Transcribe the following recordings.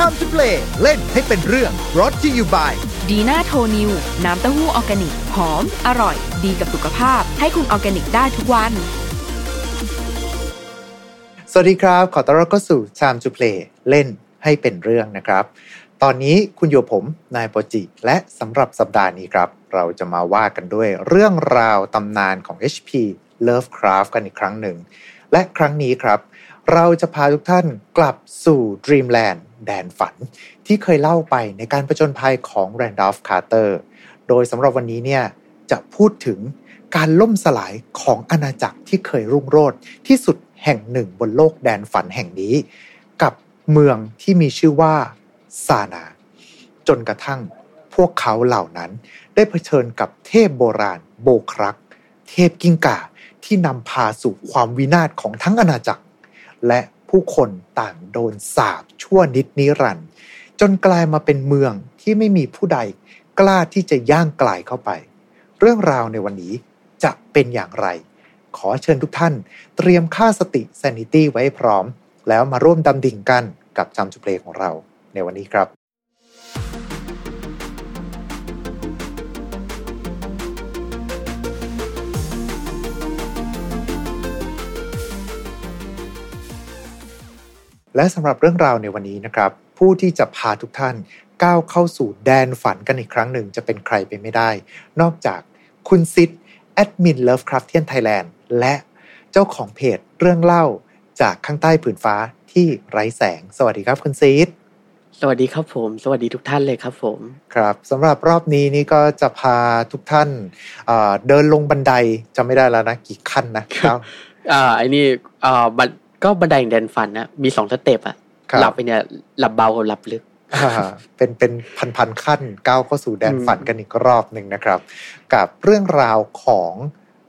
Time to play เล่นให้เป็นเรื่อง brought to you by ดีน่าโทนิวน้ำเต้าหู้ออร์แกนิก หอม อร่อย ดีกับสุขภาพ ให้คุณออร์แกนิกได้ทุกวัน สวัสดีครับ ขอต้อนรับเข้าสู่ Time to play เล่นให้เป็นเรื่องนะครับ ตอนนี้คุณอยู่กับผมนายโปจิ และสำหรับสัปดาห์นี้ครับ เราจะมาว่ากันด้วยเรื่องราวตำนานของ HP Lovecraft กันอีกครั้งหนึ่ง และครั้งนี้ครับ เราจะพาทุกท่านกลับสู่ Dreamland แดนฝัน ที่เคยเล่าไปในการประจนภัยของ Randolph Carter โดยสำหรับวันนี้เนี่ยจะพูดถึงการล่มสลายของอาณาจักรที่เคยรุ่งโรจน์ที่สุดแห่งหนึ่งบนโลกแดนฝันแห่งนี้ กับเมืองที่มีชื่อว่าซานา จนกระทั่งพวกเขาเหล่านั้น ได้เผชิญกับเทพโบราณโบครัก เทพกิ้งก่าที่นำพาสู่ความวินาศของทั้งอาณาจักร และ ผู้คนต่างโดนสาบชั่วนิดนิรันด์จนกลายมาเป็นเมืองที่ไม่มีผู้ใดกล้าที่จะย่างกลายเข้าไป เรื่องราวในวันนี้จะเป็นอย่างไร ขอเชิญทุกท่าน เตรียมค่าสติ sanity ไว้พร้อม แล้วมาร่วมดำดิ่งกันกับจำจุเพลของเราในวันนี้ครับ และสำหรับเรื่องราวในวันนี้นะครับ ผู้ที่จะพาทุกท่านก้าวเข้าสู่แดนฝันกันอีกครั้งหนึ่งจะเป็นใครไปไม่ได้ นอกจากคุณซิดแอดมิน Lovecraftian Thailand และเจ้าของเพจเรื่องเล่าจากข้างใต้ผืนฟ้าที่ไร้แสง สวัสดีครับคุณซีดสวัสดีครับผม สวัสดีทุกท่านเลยครับผมครับสำหรับรอบนี้นี่ก็จะพาทุกท่านเอ่อเดินลงบันไดจำไม่ได้แล้วนะกี่ขั้นนะ ครับอ่าไอ้นี่อ่าบัน ก็บันไดแห่งแดนฝันนะมีสอง step อะครับหลับไปเนี่ยหลับเบากับหลับลึกอ่าเป็นเป็นพันพันๆขั้นก้าวเข้าสู่แดนฝันกันอีกรอบหนึ่งนะครับ กับเรื่องราวของ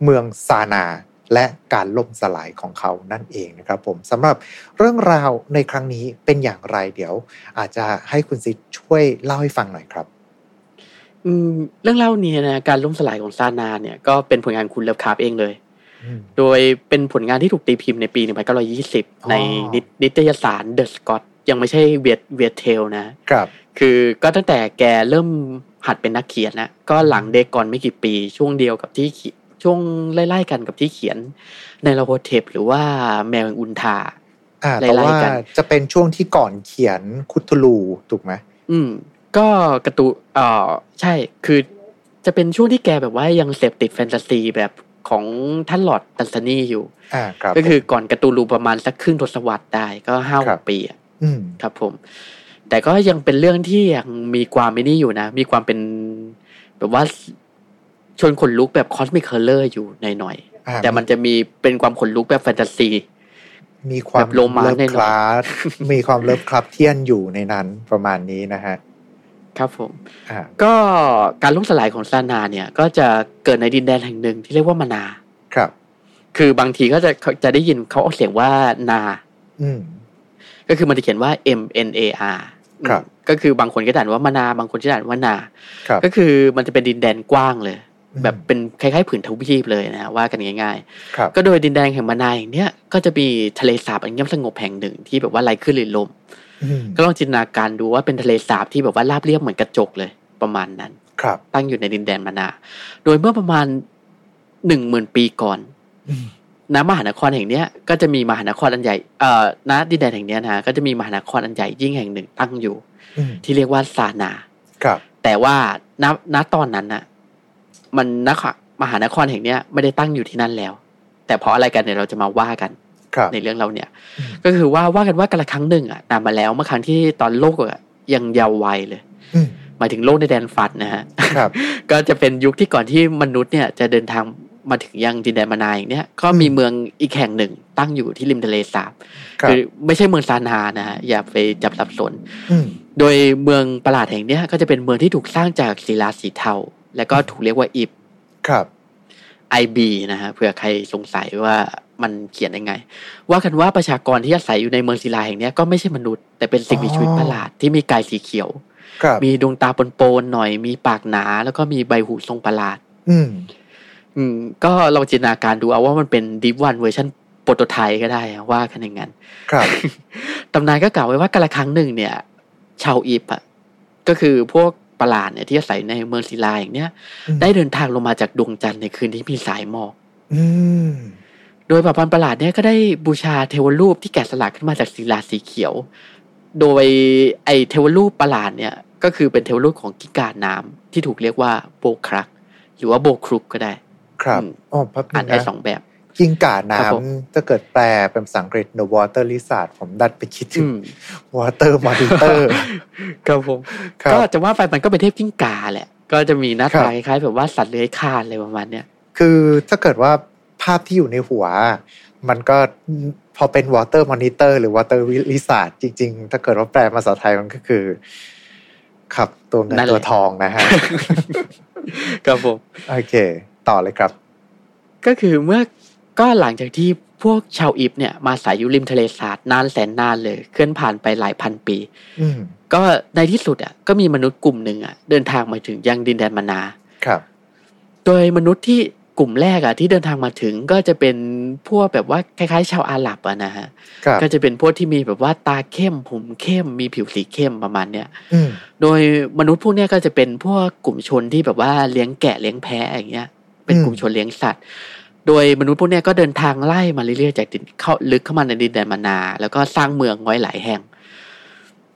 เมืองซานาและการล่มสลายของเขานั่นเองนะครับผมสำหรับเรื่องราวในครั้งนี้เป็นอย่างไรเดี๋ยว อาจจะให้คุณซิดช่วยเล่าให้ฟังหน่อยครับอืมเรื่องเล่านี้นะการล่มสลายของซานาเนี่ยก็เป็นผลงานคุณ Lovecraft เองเลยอืม โดยเป็นผลงานที่ถูกตีพิมพ์ในปี 1920อ๋อในนิตนิตยสารเดอะสกอตยังไม่ใช่เวียดเวียดเทลนะ ครับ คือก็ตั้งแต่แกเริ่มหัดเป็นนักเขียนนะ ก็หลังเดกอนไม่กี่ปีช่วงเดียวกับที่เขียช่วงไล่ๆกันกับที่เขียน ในลาโพเทปหรือว่าแมวแห่งอุนทาอ่าแต่ไล่ว่าๆกันจะเป็นช่วงที่ก่อนเขียนคุทูลูถูกไหมอืม ก็การะตูนเอ่อใช่คือจะเป็นช่วงที่แกแบบว่ายังเสพติดแฟนตาซีแบบ ของท่านหลอร์ดตันซานีอยู่อ่าครับก็คือก่อนการ์ตูนรูประมาณสักครึ่งทศวรรษได้ก็ห้าหครักบปีอะอืมครับผม แต่ก็ยังเป็นเรื่องที่ยังมีความไม่นี่อยู่นะ มีความเป็นแบบว่าชวนขนลุกแบบคอสมิคเคอร์เลอร์อยู่หน่อยอ่าๆแต่มันจะมีเป็นความขนลุกแบบแฟนตาซีมีความแบบโรมาเลิฟแน่นอนคลาสมีความเลิฟคลับเทียนอยู่ในนั้นประมาณนี้นะฮะ ครับผมอ่าก็การล่มสลายของซานาเนี่ย ก็จะเกิดในดินแดนแห่งหนึ่งที่เรียกว่ามานาครับ คือบางทีก็จะจะได้ยินเขาออกเสียงว่านา อืมก็คือมันจะเขียนว่า M N A R ครับ ก็คือบางคนก็อ่านว่ามานา บางคนก็อ่านว่านาครับก็คือมันจะเป็นดินแดนกว้างเลยอืมแบบเป็นคล้ายๆผืนทวีปเลยนะว่ากันง่ายครับๆก็โดยดินแดนแห่งมานาอย่างเนี้ยก็จะมีทะเลสาบอันเงียบสงบแห่งหนึ่งที่แบบว่าไร้ขึ้นหรือลมอืม ก็ลองจินตนาการดูว่าเป็นทะเลสาบที่แบบว่าราบเรียบเหมือนกระจกเลยประมาณนั้น ครับ ตั้งอยู่ในดินแดนมานา โดยเมื่อประมาณหนึ่งหมื่นปีก่อนอืมณมหานครแห่งเนี้ยก็จะมีมหานครอันใหญ่เอ่อณดินแดนแห่งเนี้ยนะก็จะมีมหานครอันใหญ่ยิ่งแห่งหนึ่งตั้งอยู่อืมที่เรียกว่าซานา ครับ แต่ว่าณณตอนนั้นน่ะ มันนครมหานครแห่งเนี้ยไม่ได้ตั้งอยู่ที่นั่นแล้ว แต่เพราะอะไรกันเนี่ยเราจะมาว่ากันครับ ในเรื่องเราเนี่ยอืมก็คือว่าว่ากันว่ากระครั้งหนึ่งอะนานมาแล้วเมื่อครั้งที่ตอนโลกอะยังเยาว์วัยเลยอืมหมายถึงโลกในแดนฝันนะฮะครับก็จะเป็นยุคที่ก่อนที่มนุษย์เนี่ยจะเดินทางมาถึงยังดินแดนมานาอย่างเนี้ยก็มีอืมเมืองอีกแห่งหนึ่งตั้งอยู่ที่ริมทะเลสาบครับคือไม่ใช่เมืองซานานะฮะอย่าไปจับสับสนอืมโดยเมืองประหลาดแห่งเนี้ยก็จะเป็นเมืองที่ถูกสร้างจากศิลาสีเทาแล้วก็ถูกเรียกว่าอิบครับ IB นะฮะเผื่อใครสงสัยว่า มันเขียนยังไง ว่ากันว่าประชากรที่อาศัยอยู่ในเมืองศิลาแห่งเนี้ยก็ไม่ใช่มนุษย์แต่เป็นสิ่งมีชีวิตประหลาดที่มีกายสีเขียวครับมีดวงตาโปนๆหน่อยมีปากหนา แล้วก็มีใบหูทรงประหลาด อืม อืม ก็ลองจินตนาการดูเอาว่ามันเป็น Deep One เวอร์ชัน prototype ก็ได้อะว่ากันอย่างนั้นครับตำนานก็กล่าวไว้ว่ากาละครั้งหนึ่งเนี่ย ชาวอิบอะก็คือพวกประหลาดเนี่ยที่อาศัยในเมืองศิลาอย่างเนี้ยอืมได้เดินทางลงมาจากดวงจันทร์ในคืนที่มีสายหมอก อืม โดยเผ่าพันธุ์ประหลาดเนี่ยก็ได้บูชาเทวรูปที่แกะสลักขึ้นมาจากศิลาสีเขียว โดยไอเทวรูปประหลาดเนี่ยก็คือเป็นเทวรูปของกิกาน้ำที่ถูกเรียกว่าโบครัก หรือว่าโบครุกก็ได้ ครับอืมอ๋อพับอ่านนึงได้นะสองแบบกิ้งก่าครับผมน้ำถ้าเกิดแปลเป็นภาษาอังกฤษ the water lizard ผมดัดไปคิดถึอืงม water monitor ครับผมครับก็จะว่าไปมันก็เป็นเทพกิ้งกาแหละ ก็จะมีหน้าครัตาบคล้ายๆแบบว่าสัตว์เลื้อยคลานอะไรประมาณเนี้ยคือถ้าเกิดว่า ภาพที่อยู่ในหัว มันก็พอเป็น water monitor หรือ water lizard จริง ๆ ถ้าเกิดว่าแปลภาษาไทยมันก็คือ ครับตัวเงินนั่นแหละตัวทองนะฮะครับผมโอเค ต่อเลยครับ ก็คือเมื่อก็หลังจากที่พวกชาวอิบเนี่ยมาอาศัยอยู่ริมทะเลสาบนานแสนนานเลย เคลื่อนผ่านไปหลายพันปีอืมก็ในที่สุดอะก็มีมนุษย์กลุ่มหนึ่งอะเดินทางมาถึงยังดินแดนมานาครับ โดยมนุษย์ที่ กลุ่มแรกอะที่เดินทางมาถึงก็จะเป็นพวกแบบว่าคล้ายๆ ชาวอาหรับอะนะฮะครับก็จะเป็นพวกที่มีแบบว่าตาเข้มผมเข้มมีผิวสีเข้มประมาณเนี้ยอืมโดยมนุษย์พวกเนี้ยก็จะเป็นพวกกลุ่มชนที่แบบว่าเลี้ยงแกะเลี้ยงแพะอย่างเงี้ย เป็นอืมกลุ่มชนเลี้ยงสัตว์ โดยมนุษย์พวกเนี้ยก็เดินทางไล่มาเรื่อยๆจากดินเข้าลึกเข้ามาในดินแดนมานา แล้วก็สร้างเมืองไว้หลายแห่ง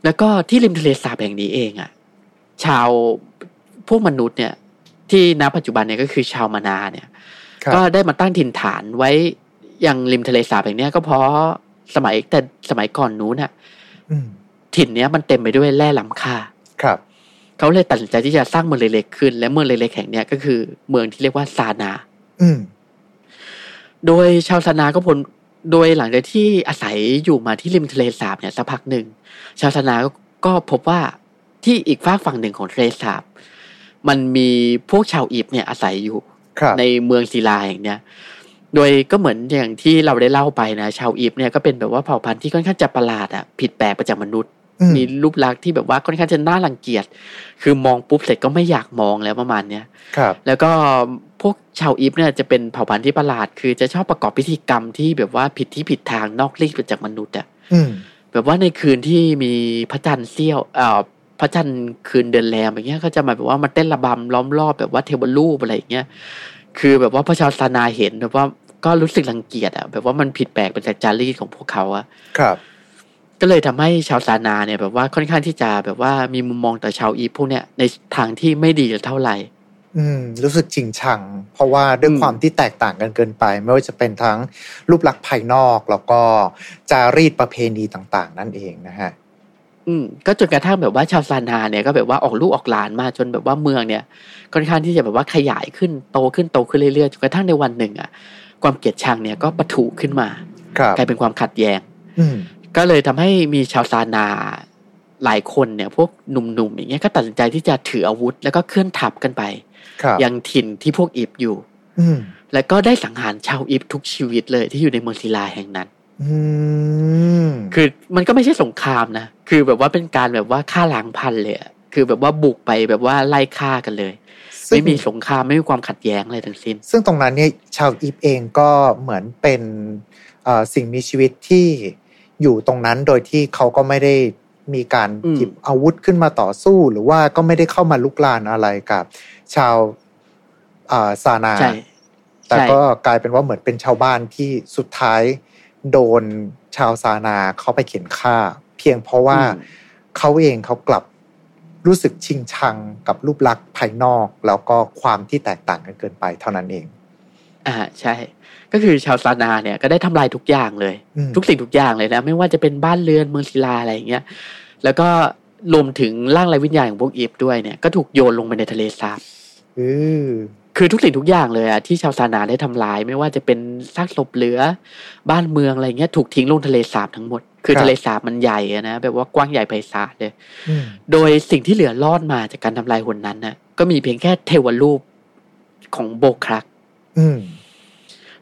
แล้วก็ที่ริมทะเลสาบแห่งนี้เองอะชาวพวกมนุษย์เนี่ย ที่ณปัจจุบันเนี่ยก็คือชาวมานาเนี่ยครับก็ได้มาตั้งถิ่นฐานไว้ยังริมทะเลสาบแห่งเนี้ยก็เพราะสมัยแต่สมัยก่อนนู้นน่ะอืมถิ่นเนี้ยมันเต็มไปด้วยแร่ล้ำค่าครับเขาเลยตัดสินใจที่จะสร้างเมืองเล็กๆขึ้น และเมืองเล็กๆแห่งเนี้ยก็คือเมืองที่เรียกว่าซานา อืมโดยชาวซานาก็พ้นโดยหลังจากที่อาศัยอยู่มาที่ริมทะเลสาบเนี่ยสักพักหนึ่งชาวซานาก็ก็พบว่าที่อีกฝากฝั่งหนึ่งของทะเลสาบ มันมีพวกชาวอีบเนี่ยอาศัยอยู่ครับในเมืองศิลาอย่างเนี้ยโดยก็เหมือนอย่างที่เราได้เล่าไปนะ ชาวอีบเนี่ยก็เป็นแบบว่าเผ่าพันธุ์ที่ค่อนข้างจะประหลาดอะผิดแปลกไปจากมนุษย์อืมมีรูปลักษณ์ที่แบบว่าค่อนข้างจะน่ารังเกียจคือมองปุ๊บเสร็จก็ไม่อยากมองแล้วประมาณเนี้ยครับแล้วก็พวกชาวอีฟเนี่ยจะเป็นเผ่าพันธุ์ที่ประหลาด คือจะชอบประกอบพิธีกรรมที่แบบว่าผิดที่ผิดทางนอกลีกไปจากมนุษย์อะอืมแบบว่าในคืนที่มีพระจันทร์เสี้ยวเอ่อ พระจันทร์คืนเดือนแรมอย่างเงี้ยก็จะมาแบบว่ามาเต้นระบำล้อมรอบแบบว่าเทวรูปอะไรอย่างเงี้ยคือแบบว่าพระชาวซานาเห็นแบบว่าก็รู้สึกรังเกียจอะแบบว่ามันผิดแปลกไปจากจารีตของพวกเขาอะครับ ก็เลยทำให้ชาวซานาเนี่ยแบบว่าค่อนข้างที่จะแบบว่ามีมุมมองต่อชาวอีฟพวกเนี้ยในทางที่ไม่ดีเท่าไหร่ อืม รู้สึกจริงชัง เพราะว่าด้วยอืมความที่แตกต่างกันเกินไป ไม่ว่าจะเป็นทั้งรูปลักษณ์ภายนอกแล้วก็จารีตประเพณีต่าง ๆ นั่นเองนะฮะ อืมก็จนกระทั่งแบบว่าชาวซานาเนี่ยก็แบบว่าออกลูกออกหลานมาจนแบบว่าเมืองเนี่ยค่อนข้างที่จะแบบว่าขยายขึ้นโตขึ้นโตขึ้นเรื่อยๆจนกระทั่งในวันหนึ่งอะความเกลียดชังเนี่ยก็ปะทุขึ้นมาครับกลายเป็นความขัดแย้งอืมก็เลยทำให้มีชาวซานาหลายคนเนี่ย พวกหนุ่มๆอย่างเงี้ยก็ตัดสินใจที่จะถืออาวุธ แล้วก็เคลื่อนทัพกันไปครับยังถิ่นที่พวกอิบอยู่อืมแล้วก็ได้สังหารชาวอิบทุกชีวิตเลยที่อยู่ในเมืองศิลาแห่งนั้นอืม คือมันก็ไม่ใช่สงครามนะ คือแบบว่าเป็นการแบบว่าฆ่าล้างพันธุ์เลยอะคือแบบว่าบุกไปแบบว่าไล่ฆ่ากันเลยซึ่งไม่มีสงครามไม่มีความขัดแย้งอะไรทั้งสิ้น ซึ่งตรงนั้นเนี่ยชาวอีฟเองก็เหมือนเป็นเอ่อสิ่งมีชีวิตที่อยู่ตรงนั้นโดยที่เขาก็ไม่ได้มีการอืมหยิบอาวุธขึ้นมาต่อสู้ หรือว่าก็ไม่ได้เข้ามาลุกลานอะไรกับ ชาวอ่าซานาใช่แต่ใช่ก็กลายเป็นว่าเหมือนเป็นชาวบ้านที่สุดท้าย โดนชาวซานาเขาไปเข็นฆ่า เพียงเพราะว่าอืมเขาเองเขากลับรู้สึกชิงชังกับรูปลักษณ์ภายนอก แล้วก็ความที่แตกต่างกันเกินไปเท่านั้นเอง อ่าใช่ ก็คือชาวซานาเนี่ยก็ได้ทำลายทุกอย่างเลยอืมทุกสิ่งทุกอย่างเลยนะไม่ว่าจะเป็นบ้านเรือนเมืองศิลาอะไรอย่างเงี้ยแล้วก็รวมถึงร่างไร้วิญญาณของพวกอีฟด้วยเนี่ยก็ถูกโยนลงไปในทะเลสาบอือ คือทุกสิ่งทุกอย่างเลยอะที่ชาวซานาได้ทำลาย ไม่ว่าจะเป็นซากศพเหลือ บ้านเมืองอะไรเงี้ยถูกทิ้งลงทะเลสาบทั้งหมด คือทะเลสาบมันใหญ่อะนะแบบว่ากว้างใหญ่ไพศาลเลยอืมโดยสิ่งที่เหลือรอดมาจากการทำลายหนนั้นนะก็มีเพียงแค่เทวรูปของโบครักอืม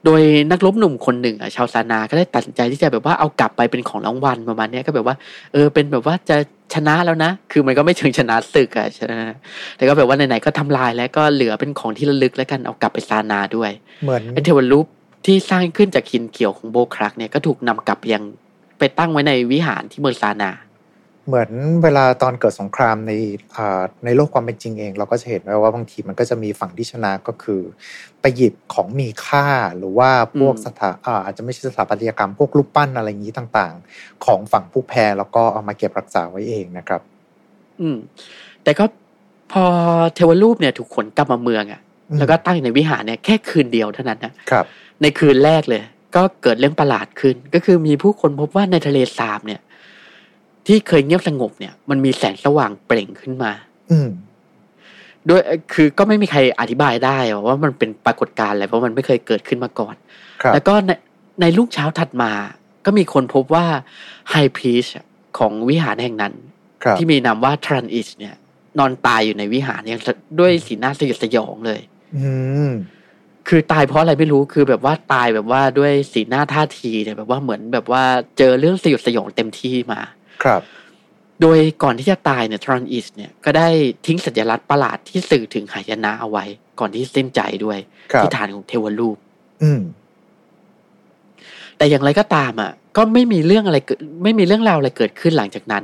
โดยนักรบหนุ่มคนหนึ่งอะชาวซานาก็ได้ตัดสินใจที่จะแบบว่าเอากลับไปเป็นของรางวัลประมาณเนี้ยก็แบบว่า เออเป็นแบบว่าจะ ชนะแล้วนะ คือมันก็ไม่ถึงชนะศึกอะชนะ แต่ก็แบบว่าไหนๆก็ทำลายแล้วก็เหลือเป็นของที่ระลึกแล้วกันเอากลับไปซานาด้วย เหมือนไอเทวรูปที่สร้างขึ้นจากหินเขียวของโบครักเนี่ยก็ถูกนำกลับไปยังไปตั้งไว้ในวิหารที่เมืองซานา เหมือนเวลาตอนเกิดสงครามในในโลกความเป็นจริงเอง เราก็จะเห็นว่าบางทีมันก็จะมีฝั่งที่ชนะก็คือ ไปหยิบของมีค่าหรือว่าพวกสถาอาจจะไม่ใช่สถาปัตยกรรมพวกรูปปั้นอะไรอย่างนี้ต่างๆ ของฝั่งผู้แพ้แล้วก็เอามาเก็บรักษาไว้เองนะครับ อืม แต่ก็พอเทวรูปเนี่ยถูกขนกลับมาเมืองอะ่ะ แล้วก็ตั้งในวิหารเนี่ยแค่คืนเดียวเท่านั้นนะครับ ในคืนแรกเลย ก็เกิดเรื่องประหลาดขึ้น ก็คือมีผู้คนพบว่าในทะเลสาบเนี่ย ที่เคยเงียบสงบเนี่ย มันมีแสงสว่างเปล่งขึ้นมา อืมด้วยคือก็ไม่มีใครอธิบายได้ว่ามันเป็นปรากฏการณ์อะไรเพราะมันไม่เคยเกิดขึ้นมาก่อน แล้วก็ในในลูกเช้าถัดมา ก็มีคนพบว่าไฮพีชของวิหารแห่งนั้น ที่มีนามว่าทรันอิชเนี่ย นอนตายอยู่ในวิหารเนี่ยด้วยสีหน้าสยดสยองเลยอืมคือตายเพราะอะไรไม่รู้คือแบบว่าตายแบบว่าด้วยสีหน้าท่าทีเนี่ยแบบว่าเหมือนแบบว่าเจอเรื่องสยดสยองเต็มที่มา ครับ โดยก่อนที่จะตายเนี่ยทรอนอิสเนี่ยก็ได้ทิ้งสัญลักษณ์ประหลาดที่สื่อถึงหายนะเอาไว้ ก่อนที่สิ้นใจด้วย ที่ฐานของเทวรูป อืมแต่อย่างไรก็ตามอะ ก็ไม่มีเรื่องอะไรเกิดไม่มีเรื่องราวอะไรเกิดขึ้นหลังจากนั้น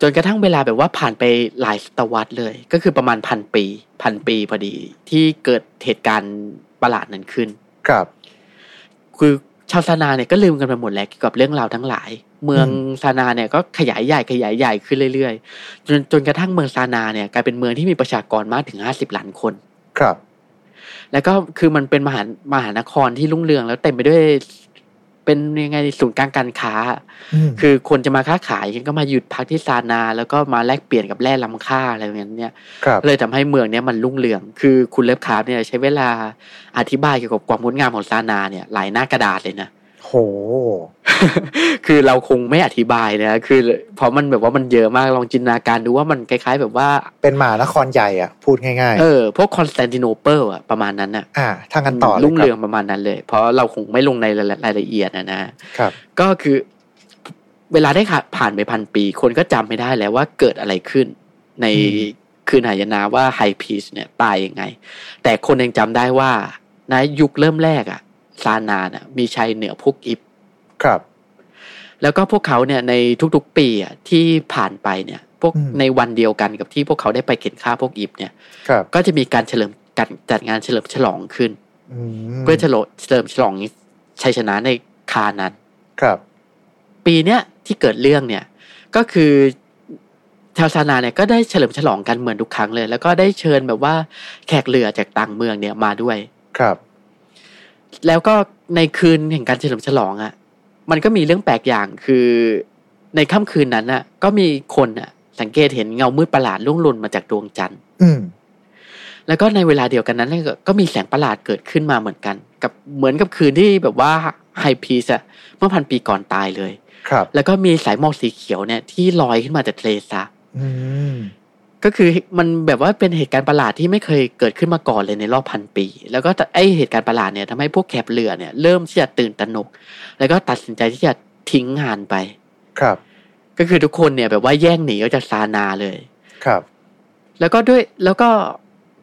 จนกระทั่งเวลาแบบว่าผ่านไปหลายศตวรรษเลย ก็คือประมาณพันปี พันปีพอดี ที่เกิดเหตุการณ์ประหลาดนั้นขึ้น ครับ คือชาวซานาเนี่ยก็ลืมกันไปหมดแล้วเกี่ยวกับเรื่องราวทั้งหลาย เมืองซานาเนี่ยก็ขยายใหญ่ขยายใหญ่ขึ้นเรื่อยๆ จนจนกระทั่งเมืองซานาเนี่ยกลายเป็นเมืองที่มีประชากรมากถึงห้าสิบล้านคน ครับ แล้วก็คือมันเป็นมหามหานครที่รุ่งเรืองแล้วเต็มไปด้วยเป็นยังไงศูนย์กลางการค้า คือคนจะมาค้าขายก็มาหยุดพักที่ซานา แล้วก็มาแลกเปลี่ยนกับแร่ล้ำค่าอะไรอย่างเงี้ยเลยทำให้เมืองเนี้ยมันรุ่งเรือง คือคุณเล็บคาร์เนี่ยใช้เวลาอธิบายเกี่ยวกับความงดงามของซานาเนี่ยหลายหน้ากระดาษเลยนะ โห คือเราคงไม่อธิบายนะคือ เพราะมันแบบว่ามันเยอะมากลองจินตนาการดูว่ามันคล้าย ๆ แบบว่าเป็นมหานครใหญ่อะ พูดง่ายๆเออพวกคอนสแตนติโนเปิลอะประมาณนั้นอะอ่าทางกันต่อรุ่งเรืองประมาณนั้นเลย เพราะเราคงไม่ลงในรายละเอียดนะนะครับ ก็คือเวลาได้ผ่านไปพันปี คนก็จำไม่ได้แล้วว่าเกิดอะไรขึ้น ในคืนหายนะว่า high priest เนี่ยตายยังไง แต่คนยังจำได้ว่าในยุคเริ่มแรกอะ ซานาน่ะมีชัยเหนือพวกอิบครับ แล้วก็พวกเขาเนี่ยในทุกๆปีอะที่ผ่านไปเนี่ย พวกในวันเดียวกันกับที่พวกเขาได้ไปเก็นข้าพวกอิบเนี่ยก็จะมีการเฉลิมการจัดงานเฉลิมฉลองขึ้นเพื่อเฉลิมเฉลิมฉลองชัยชนะในคานั้น ครับ ปีเนี้ยที่เกิดเรื่องเนี่ย ก็คือชาวซานาเนี่ยก็ได้เฉลิมฉลองกันเหมือนทุกครั้งเลย แล้วก็ได้เชิญแบบว่าแขกเรือจากต่างเมืองเนี่ยมาด้วย ครับ แล้วก็ในคืนแห่งการเฉลิมฉลองอะ่ะ มันก็มีเรื่องแปลกอย่างคือในค่ำคืนนั้นน่ะ ก็มีคนอะ สังเกตเห็นเงามืดประหลาดลุ่งลุนมาจากดวงจันทร์แล้วก็ในเวลาเดียวกันนั้นก็มีแสงประหลาดเกิดขึ้นมาเหมือนกัน กับเหมือนกับคืนที่แบบว่าไฮพีซอะเมื่อพันปีก่อนตายเลย ครับ แล้วก็มีสายหมอกสีเขียวเนี่ยที่ลอยขึ้นมาจากทะเลซา ก็คือมันแบบว่าเป็นเหตุการณ์ประหลาดที่ไม่เคยเกิดขึ้นมาก่อนเลยในรอบพันปี แล้วก็ไอเหตุการณ์ประหลาดเนี่ยทำให้พวกแคบเรือเนี่ยเริ่มที่จะตื่นตระหนก แล้วก็ตัดสินใจที่จะทิ้งงานไป ครับ ก็คือทุกคนเนี่ยแบบว่าแย่งหนีออกจากซานาเลย ครับ แล้วก็ด้วยแล้วก็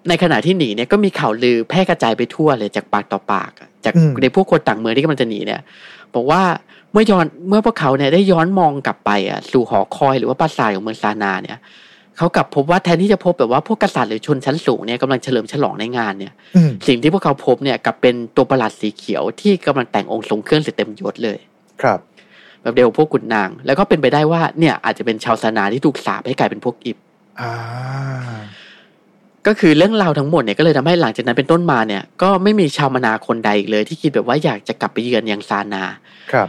ในขณะที่หนีเนี่ยก็มีข่าวลือแพร่กระจายไปทั่วเลยจากปากต่อปาก จากในพวกคนต่างเมืองที่กำลังจะหนีเนี่ย บอกว่าเมื่อย้อนเมื่อพวกเขาเนี่ยได้ย้อนมองกลับไปอะสู่หอคอยหรือว่าปราสาทของเมืองซานาเนี่ย เขากลับพบว่าแทนที่จะพบแบบว่าพวกกษัตริย์หรือชนชั้นสูงเนี่ยกำลังเฉลิมฉลองในงานเนี่ยสิ่งที่พวกเขาพบเนี่ยกับเป็นตัวประหลาดสีเขียวที่กำลังแต่งองค์ทรงเครื่องเสร็จเต็มยศเลย ครับ แบบเดียวพวกกุนนาง แล้วก็เป็นไปได้ว่าเนี่ยอาจจะเป็นชาวซานาที่ถูกสาปให้กลายเป็นพวกอิบอ่าก็คือเรื่องราวทั้งหมดเนี่ยก็เลยทำให้หลังจากนั้นเป็นต้นมาเนี่ย ก็ไม่มีชาวมนาคนใดอีกเลยที่คิดแบบว่าอยากจะกลับไปเยือนอย่างซานา ครับ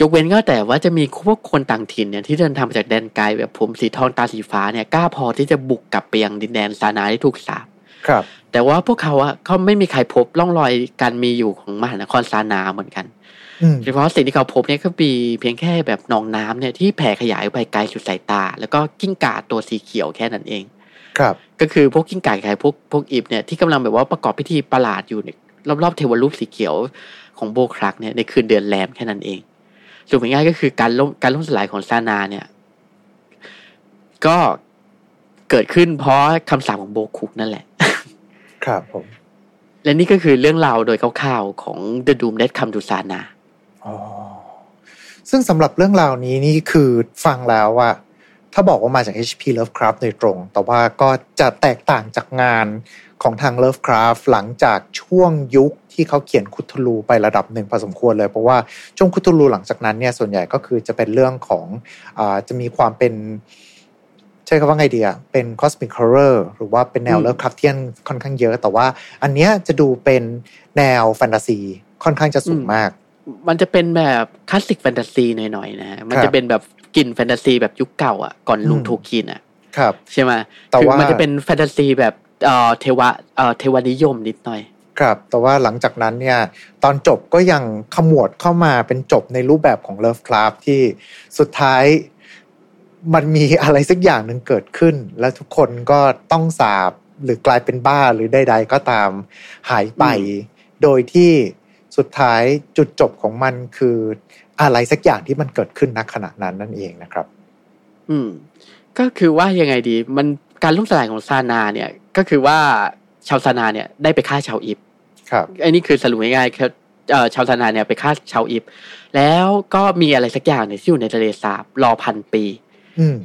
ยกเว้นก็แต่ว่าจะมีพวกคนต่างถิ่นเนี่ยที่เดินทางมาจากแดนไกลแบบผมสีทองตาสีฟ้าเนี่ยกล้าพอที่จะบุกกลับไปยังดินแดนซานาที่ถูกสาบครับ แต่ว่าพวกเขาอะเขาไม่มีใครพบร่องรอยการมีอยู่ของมหานครซานาเหมือนกันเฉพาะสิ่งที่เขาพบเนี่ยก็มีเพียงแค่แบบหนองน้ำเนี่ยที่แผ่ขยายไปไกลสุดสายตา แล้วก็กิ้งก่าตัวสีเขียวแค่นั้นเอง ครับ ก็คือพวกกิ้งก่าไก่พวกพวกอิบเนี่ยที่กำลังแบบว่าประกอบพิธีประหลาดอยู่รอบๆเทวรูปสีเขียวของโบครักเนี่ยในคืนเดือนแรมแค่นั้นเอง สรุปง่ายก็คือการล่มการล่มสลายของซานาเนี่ย ก็เกิดขึ้นเพราะคำสาปของโบคุกนั่นแหละ ครับผม และนี่ก็คือเรื่องราวโดยคร่าวๆของ The Doom That Come to Sana อ๋อซึ่งสำหรับเรื่องราวนี้นี่คือฟังแล้วว่าถ้าบอกว่ามาจาก H.P. Lovecraft โดยตรง แต่ว่าก็จะแตกต่างจากงาน ของทาง Lovecraft หลังจากช่วงยุคที่เขาเขียนคุทูลูไประดับหนึ่งพอสมควรเลย เพราะว่าช่วงคุทูลูหลังจากนั้นเนี่ยส่วนใหญ่ก็คือจะเป็นเรื่องของอาจะมีความเป็นใช้คำว่าไงดีอะเป็น cosmic horror หรือว่าเป็นแนวอืม Lovecraftian ค่อนข้างเยอะ แต่ว่าอันเนี้ยจะดูเป็นแนวแฟนตาซีค่อนข้างจะสูงมาก มันจะเป็นแบบคลาสสิกแฟนตาซีหน่อยๆนะฮะมันครัจะบเป็นแบบกลิ่นแฟนตาซีแบบยุคเก่าอะก่อนลุงอืมโทคินอะครับ ใช่ไหมแต่คือว่ามัมันจะเป็นแฟนตาซีแบบ เอ่อเทวะเอ่อเทวนิยมนิดหน่อย ครับ แต่ว่าหลังจากนั้นเนี่ยตอนจบก็ยังขมวดเข้ามาเป็นจบในรูปแบบของ Lovecraft ที่สุดท้ายมันมีอะไรสักอย่างหนึ่งเกิดขึ้น และทุกคนก็ต้องสาบหรือกลายเป็นบ้าหรือใดๆก็ตามหายไป โดยที่สุดท้ายจุดจบของมันคืออะไรสักอย่างที่มันเกิดขึ้นณขณะนั้นนั่นเองนะครับ อืม ก็คือว่ายังไงดี มันการล่มสลายของซานาเนี่ย ก็คือว่าชาวซานาเนี่ยได้ไปฆ่าชาวอิบครับไอ้นี่คือสรุปง่ายๆคือเอ่อชาวซานาเนี่ยไปฆ่าชาวอิบแล้วก็มีอะไรสักอย่างเนี่ยที่อยู่ในทะเลสาบรอพันปีอืม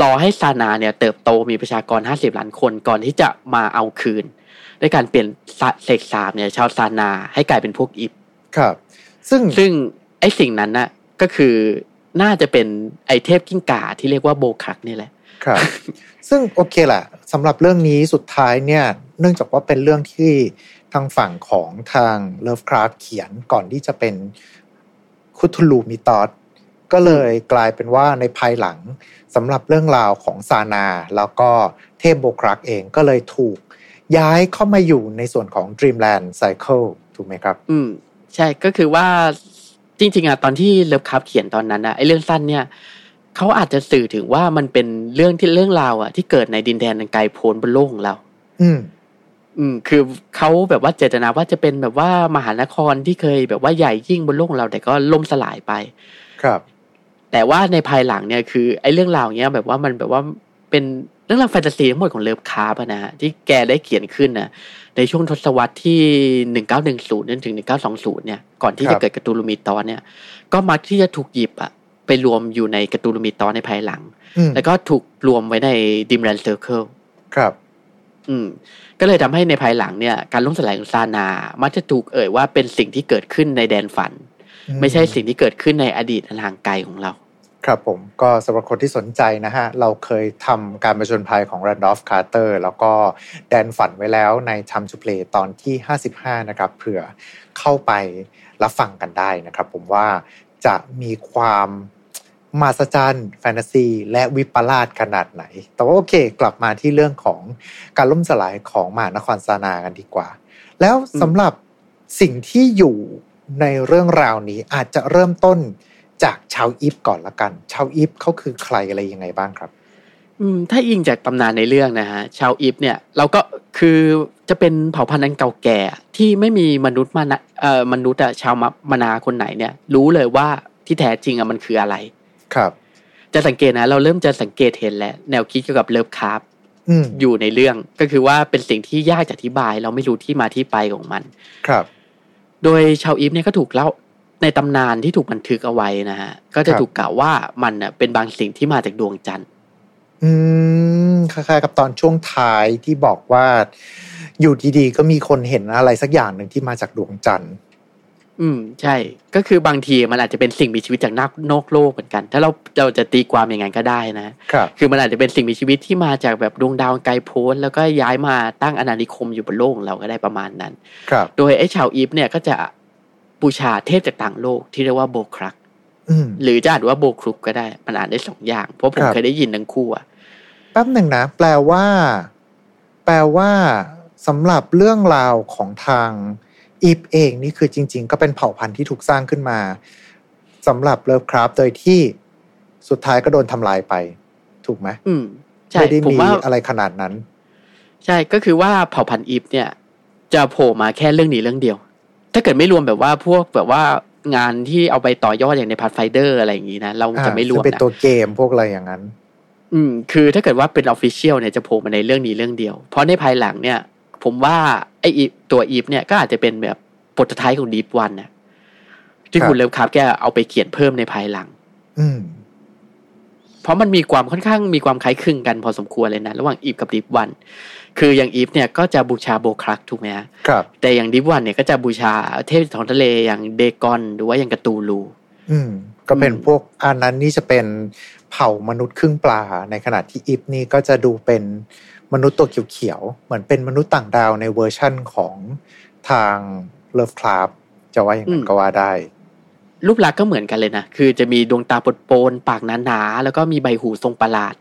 รอให้ซานาเนี่ยเติบโตมีประชากร50ล้านคนก่อนที่จะมาเอาคืน ด้วยการเปลี่ยนสะเสกสาบเนี่ย ชาวซานาให้กลายเป็นพวกอิบครับ ซึ่งซึ่งไอ้สิ่งนั้นน่ะก็คือน่าจะเป็นไอเทพกิ้งก่าที่เรียกว่าโบคักนี่แหละ ครับ ซึ่งโอเคแหละสำหรับเรื่องนี้สุดท้ายเนี่ย เนื่องจากว่าเป็นเรื่องที่ทางฝั่งของทาง Lovecraft เขียนก่อนที่จะเป็นคุทูลูมิตอสก็เลยกลายเป็นว่าในภายหลังสำหรับเรื่องราวของซานา แล้วก็เทพโบครักเองก็เลยถูกย้ายเข้ามาอยู่ในส่วนของ Dreamland Cycle ถูกไหมครับ อืม ใช่ก็คือว่าจริง ๆอะตอนที่เลิฟคับเขียนตอนนั้นนะไอ้เรื่องสั้นเนี่ย เขาอาจจะสื่อถึงว่ามันเป็นเรื่องที่เรื่องราวอะที่เกิดในดินแดนอันไกลโพ้นบนโลกของเรา อืม อืม คือเขาแบบว่าเจตนาว่าจะเป็นแบบว่ามหานครที่เคยแบบว่าใหญ่ยิ่งบนโลกของเราแต่ก็ล่มสลายไป ครับ แต่ว่าในภายหลังเนี่ยคือไอ้เรื่องราวเนี้ยแบบว่ามันแบบว่าเป็นเรื่องราวแฟนตาซีทั้งหมดของเลิฟคราฟต์นะฮะที่แกได้เขียนขึ้นนะในช่วงทศวรรษที่หนึ่งเก้าหนึ่งศูนย์จนถึงหนึ่งเก้าสองศูนย์เนี่ยก่อนที่ครับจะเกิด Cthulhu Mythos เนี่ย ก็มักที่จะถูกหยิบอะ ไปรวมอยู่ใน Cthulhu Mythos ในภายหลังอืมแล้วก็ถูกรวมไว้ใน Dreamlands Cycle ครับ อืม ก็เลยทำให้ในภายหลังเนี่ย การล่มสลายของซาร์นาธ มักจะถูกเอ่ยว่าเป็นสิ่งที่เกิดขึ้นในแดนฝัน ไม่ใช่สิ่งที่เกิดขึ้นในอดีตอันห่างไกลของเรา ครับผมก็สำหรับคนที่สนใจนะฮะ เราเคยทำการประชนภัยของ Randolph Carter แล้วก็แดนฝันไว้แล้วใน Time to Play ตอนที่ 55 นะครับเผื่อเข้าไปรับฟังกันได้นะครับ ผมว่า จะมีความมหัศจรรย์แฟนตาซี และวิปลาสขนาดไหน แต่ว่าโอเคกลับมาที่เรื่องของการล่มสลายของมหานครซานากันดีกว่า แล้วสำหรับสิ่งที่อยู่ในเรื่องราวนี้อาจจะเริ่มต้นจากชาวอีฟก่อนละกัน ชาวอีฟเขาคือใครอะไรยังไงบ้างครับอืม ถ้าอิงจากตำนานในเรื่องนะฮะชาวอีฟเนี่ยเราก็คือจะเป็นเผ่าพันธุ์อันเก่าแก่ที่ไม่มีมนุษย์มานะเอ่อมนุษย์อะชาวมะมนาคนไหนเนี่ย รู้เลยว่าที่แท้จริงอะมันคืออะไร ครับ จะสังเกตนะเราเริ่มจะสังเกตเห็นแล้วแนวคิดเกี่ยวกับเลิฟคราฟต์อืมอยู่ในเรื่องก็คือว่าเป็นสิ่งที่ยากจะอธิบาย เราไม่รู้ที่มาที่ไปของมัน ครับ โดยชาวอีฟเนี่ยก็ถูกเล่าในตำนานที่ถูกบันทึกเอาไว้นะฮะก็จะครับถูกกล่าวว่ามันเน่ะเป็นบางสิ่งที่มาจากดวงจันทร์ อืมคล้ายๆกับตอนช่วงท้ายที่บอกว่า อยู่ดีๆก็มีคนเห็นอะไรสักอย่างหนึ่งที่มาจากดวงจันทร์ อืม ใช่ ก็คือบางทีมันอาจจะเป็นสิ่งมีชีวิตจากนอกนอกโลกเหมือนกัน ถ้าเราเราจะตีความอย่างนั้นก็ได้นะครับคือมันอาจจะเป็นสิ่งมีชีวิตที่มาจากแบบดวงดาวไกลโพ้นแล้วก็ย้ายมาตั้งอาณานิคมอยู่บนโลกของเราก็ได้ประมาณนั้น ครับ โดยไอ้ชาวอีฟเนี่ยก็จะบูชาเทพจากต่างโลกที่เรียกว่าโบครักอืมหรือจะอ่านว่าโบครุกก็ได้ มันอ่านได้สองอย่าง เพราะผมครับเคยได้ยินทั้งคู่อะ แป๊บหนึ่งนะ แปลว่า แปลว่าสำหรับเรื่องราวของทางอีฟเองนี่คือจริง ๆ ก็เป็นเผ่าพันธุ์ที่ถูกสร้างขึ้นมาสำหรับเลิฟคราฟต์โดยที่สุดท้ายก็โดนทำลายไป ถูกไหมอืมใช่ไม่ได้ผมมีว่าอะไรขนาดนั้น ใช่ก็คือว่าเผ่าพันธุ์อีฟเนี่ย จะโผล่มาแค่เรื่องนี้เรื่องเดียว ถ้าเกิดไม่รวมแบบว่าพวกแบบว่างานที่เอาไปต่อยอดอย่างใน Pathfinder อะไรอย่างนี้นะ เราจะไม่รวมอ่าซึ่งเป็นนะตัวเกมพวกอะไรอย่างนั้น อืมคือถ้าเกิดว่าเป็น official เนี่ยจะโผล่มาในเรื่องนี้เรื่องเดียว เพราะในภายหลังเนี่ย ผมว่าไออีฟตัวอีฟเนี่ยก็อาจจะเป็นแบบบทท้ายของ Deep One น่ะที่ครับคุณเลิฟคราฟต์แกเอาไปเขียนเพิ่มในภายหลัง อืมเพราะมันมีความค่อนข้างมีความคล้ายคลึงกันพอสมควรเลยนะ ระหว่างอีฟกับ Deep One คืออย่างอีฟเนี่ยก็จะบูชาโบครักถูกไหมฮะครับ แต่อย่าง Deep One เนี่ยก็จะบูชาเทพท้องทะเลอย่าง Dagon หรือว่าอย่างคธูลู อืม ก็เป็นอืมพวกอันนั้นนี่จะเป็น เผ่ามนุษย์ครึ่งปลา ในขณะที่อีฟนี่ก็จะดูเป็นมนุษย์ตัวเขียวๆ เหมือนเป็นมนุษย์ต่างดาวในเวอร์ชั่นของทางเลิฟคราฟต์จะว่าอย่างนั้นก็ว่าได้ รูปลักษณ์ก็เหมือนกันเลยนะ คือจะมีดวงตาปูดโปนๆปากหนาๆ แล้วก็มีใบหูทรงประหลาด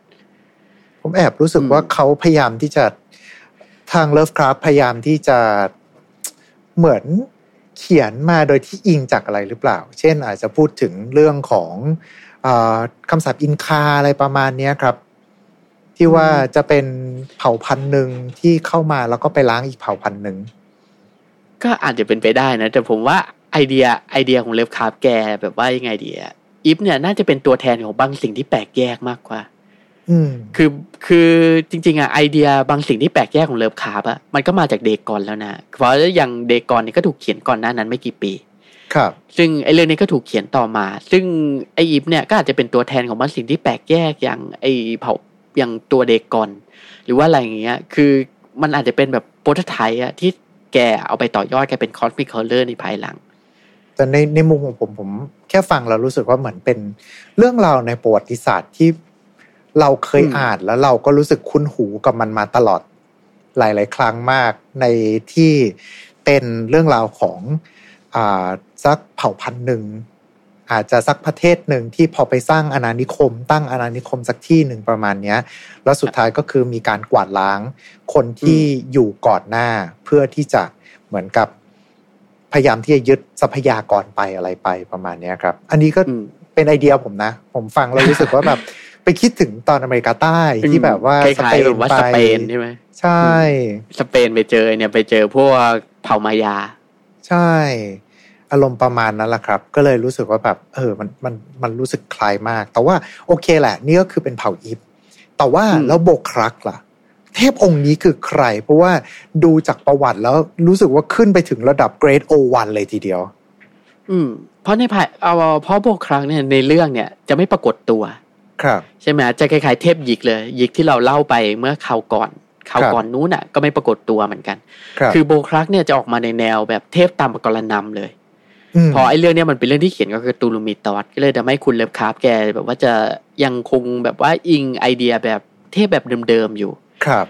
ผมแอบรู้สึกอืมว่าเขาพยายามที่จะทางเลิฟคราฟต์พยายามที่จะเหมือนเขียนมาโดยที่อิงจากอะไรหรือเปล่า เช่นอาจจะพูดถึงเรื่องของอา คำศัพท์อินคาอะไรประมาณเนี้ยครับ ที่ว่าจะเป็นเผ่าพันธุ์หนึ่งที่เข้ามาแล้วก็ไปล้างอีกเผ่าพันธุ์หนึ่งก็อาจจะเป็นไปได้นะ แต่ผมว่าไอเดียไอเดียของเลิฟคราฟต์แกแบบว่ายังไงดีอะอีฟเนี่ยน่าจะเป็นตัวแทนของบางสิ่งที่แปลกแยกมากกว่า อืมคือคือจริง ๆอะไอเดียบางสิ่งที่แปลกแยกของเลิฟคราฟต์อะมันก็มาจาก Dagon แล้วนะเพราะอย่าง Dagon เนี่ยก็ถูกเขียนก่อนหน้านั้นไม่กี่ปี ครับ ซึ่งไอ้เรื่องนี้ก็ถูกเขียนต่อมา ซึ่งไออีฟเนี่ยก็อาจจะเป็นตัวแทนของบางสิ่งที่แปลกแยกอย่างไอเผ่าอย่างตัว Dagon หรือว่าอะไรอย่างเงี้ย คือมันอาจจะเป็นแบบ prototype อะที่แกเอาไปต่อยอดแกเป็น cosmic horror ในภายหลัง แต่ในในมุมของผมผมแค่ฟังแล้วรู้สึกว่าเหมือนเป็นเรื่องราวในประวัติศาสตร์ที่เราเคยอืมอ่านแล้วเราก็รู้สึกคุ้นหูกับมันมาตลอดหลาย ๆ ครั้งมากในที่เป็นเรื่องราวของอ่า สักเผ่าพันธุ์หนึ่งอาจจะสักประเทศหนึ่งที่พอไปสร้างอาณานิคม ตั้งอาณานิคมสักที่หนึ่งประมาณเนี้ย แล้วสุดท้ายก็คือมีการกวาดล้างคนที่อยู่ก่อนหน้าเพื่อที่จะเหมือนกับพยายามที่จะยึดทรัพยากรไปอะไรไปประมาณเนี้ยครับ อันนี้ก็อืมเป็นไอเดียผมนะ ผมฟังแล้วรู้สึกว่าแบบไปคิดถึงตอนอเมริกาใต้ที่แบบว่าคล้ายๆแบบว่าสเปนใช่ไหมใช่ สเปนไปเจอเนี่ยไปเจอพวกเผ่ามายา ใช่ อารมณ์ประมาณนั้นแหละครับ ก็เลยรู้สึกว่าแบบเออมันมันมันรู้สึกคล้ายมาก แต่ว่าโอเคแหละ นี่ก็คือเป็นเผ่าอีฟแต่ว่าอืมแล้วโบครักล่ะ เทพองค์นี้คือใคร เพราะว่าดูจากประวัติแล้วรู้สึกว่าขึ้นไปถึงระดับเกรดโอวันเลยทีเดียว อืม เพราะในภายเอาเพราะโบครั้งเนี่ยในเรื่องเนี่ยจะไม่ปรากฏตัว ครับ ใช่ไหมจะคล้ายๆเทพหยิกเลยหยิกที่เราเล่าไปเมื่อคราวก่อน คราวก่อนนู้นอะก็ไม่ปรากฏตัวเหมือนกันครับคือโบครักเนี่ยจะออกมาในแนวแบบเทพตามกรนำเลยมพอไอ้เรื่องเนี้ยมันเป็นเรื่องที่เขียนก็คือตูลูมิตอสก็เลยทำให้คุณเลิฟคราฟต์แกแบบว่าจะยังคงแบบว่าอิงไอเดียแบบเทพแบบเดิมๆอยู่ ครับ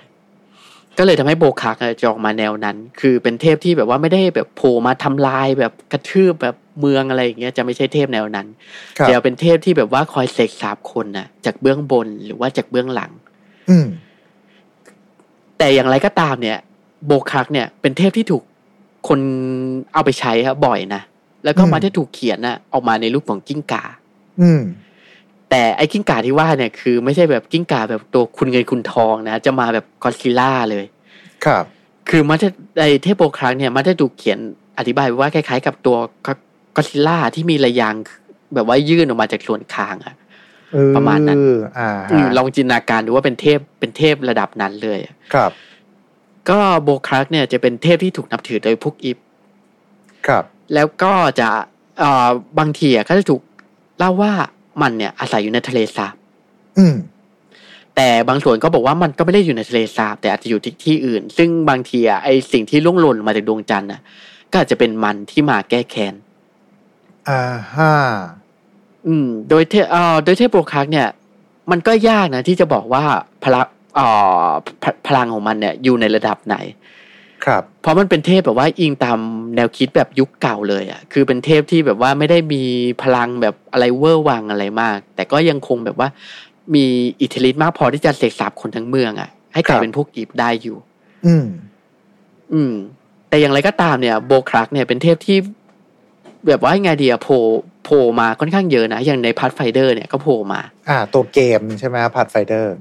ก็เลยทำให้โบคักอะจะออกมาแนวนั้น คือเป็นเทพที่แบบว่าไม่ได้แบบโผล่มาทำลายแบบกระทืบแบบเมืองอะไรอย่างเงี้ยจะไม่ใช่เทพแนวนั้นครับจะเป็นเทพที่แบบว่าคอยเสกสาบคนน่ะ จากเบื้องบนหรือว่าจากเบื้องหลัง อืม แต่อย่างไรก็ตามเนี่ย โบคักเนี่ยเป็นเทพที่ถูกคนเอาไปใช้ครับบ่อยนะ แล้วก็อืมมาที่ถูกเขียนน่ะออกมาในรูปของกิ้งก่า อืม แต่ไอ้กิ้งก่าที่ว่าเนี่ยคือไม่ใช่แบบกิ้งก่าแบบตัวคุณเงินคุณทองนะ จะมาแบบกอดซิลล่าเลย ครับ คือมันจะไอเทพโบครั้งเนี่ยมันจะถูกเขียนอธิบายไว้ว่าคล้ายๆ กับตัวกอดซิลล่าที่มีระยางแบบว่ายื่นออกมาจากส่วนคางอะเออ ประมาณนั้นอ่าอืมฮะลองจินตนาการดูว่าเป็นเทพเป็นเทพระดับนั้นเลยอะครับ ก็โบครั้งเนี่ยจะเป็นเทพที่ถูกนับถือโดยพวกอิฟครับ แล้วก็จะเอ่อบางทีอะก็จะถูกเล่าว่ามันเนี่ยอาศัยอยู่ในทะเลสาบอืมแต่บางส่วนก็บอกว่ามันก็ไม่ได้อยู่ในทะเลสาบแต่อาจจะอยู่ที่ที่อื่น ซึ่งบางทีอะไอสิ่งที่ล่วงหล่นมาจากดวงจันทร์น่ะ ก็อาจจะเป็นมันที่มาแก้แค้นอ่าฮะ อืม โดยเทเอ่อโดยเทพโบคักเนี่ย มันก็ยากนะที่จะบอกว่าพลังเอ่อพพลังของมันเนี่ยอยู่ในระดับไหน ครับ เพราะมันเป็นเทพแบบว่าอิงตามแนวคิดแบบยุคเก่าเลยอะ่ะ คือเป็นเทพที่แบบว่าไม่ได้มีพลังแบบอะไรเวอร์วังอะไรมาก แต่ก็ยังคงแบบว่า มีอิทธิฤทธิ์มากพอที่จะเสกสาบคนทั้งเมืองอะ่ะ ให้กลายเป็นพวกอีฟได้อยู่ อืม อืม แต่อย่างไรก็ตามเนี่ย โบครักเนี่ยเป็นเทพที่แบบว่าไงดีอะโผล่ โผล่มาค่อนข้างเยอะนะ อย่างใน Pathfinder เนี่ยก็โผล่มา อ่า ตัวเกมใช่ไหม Pathfinder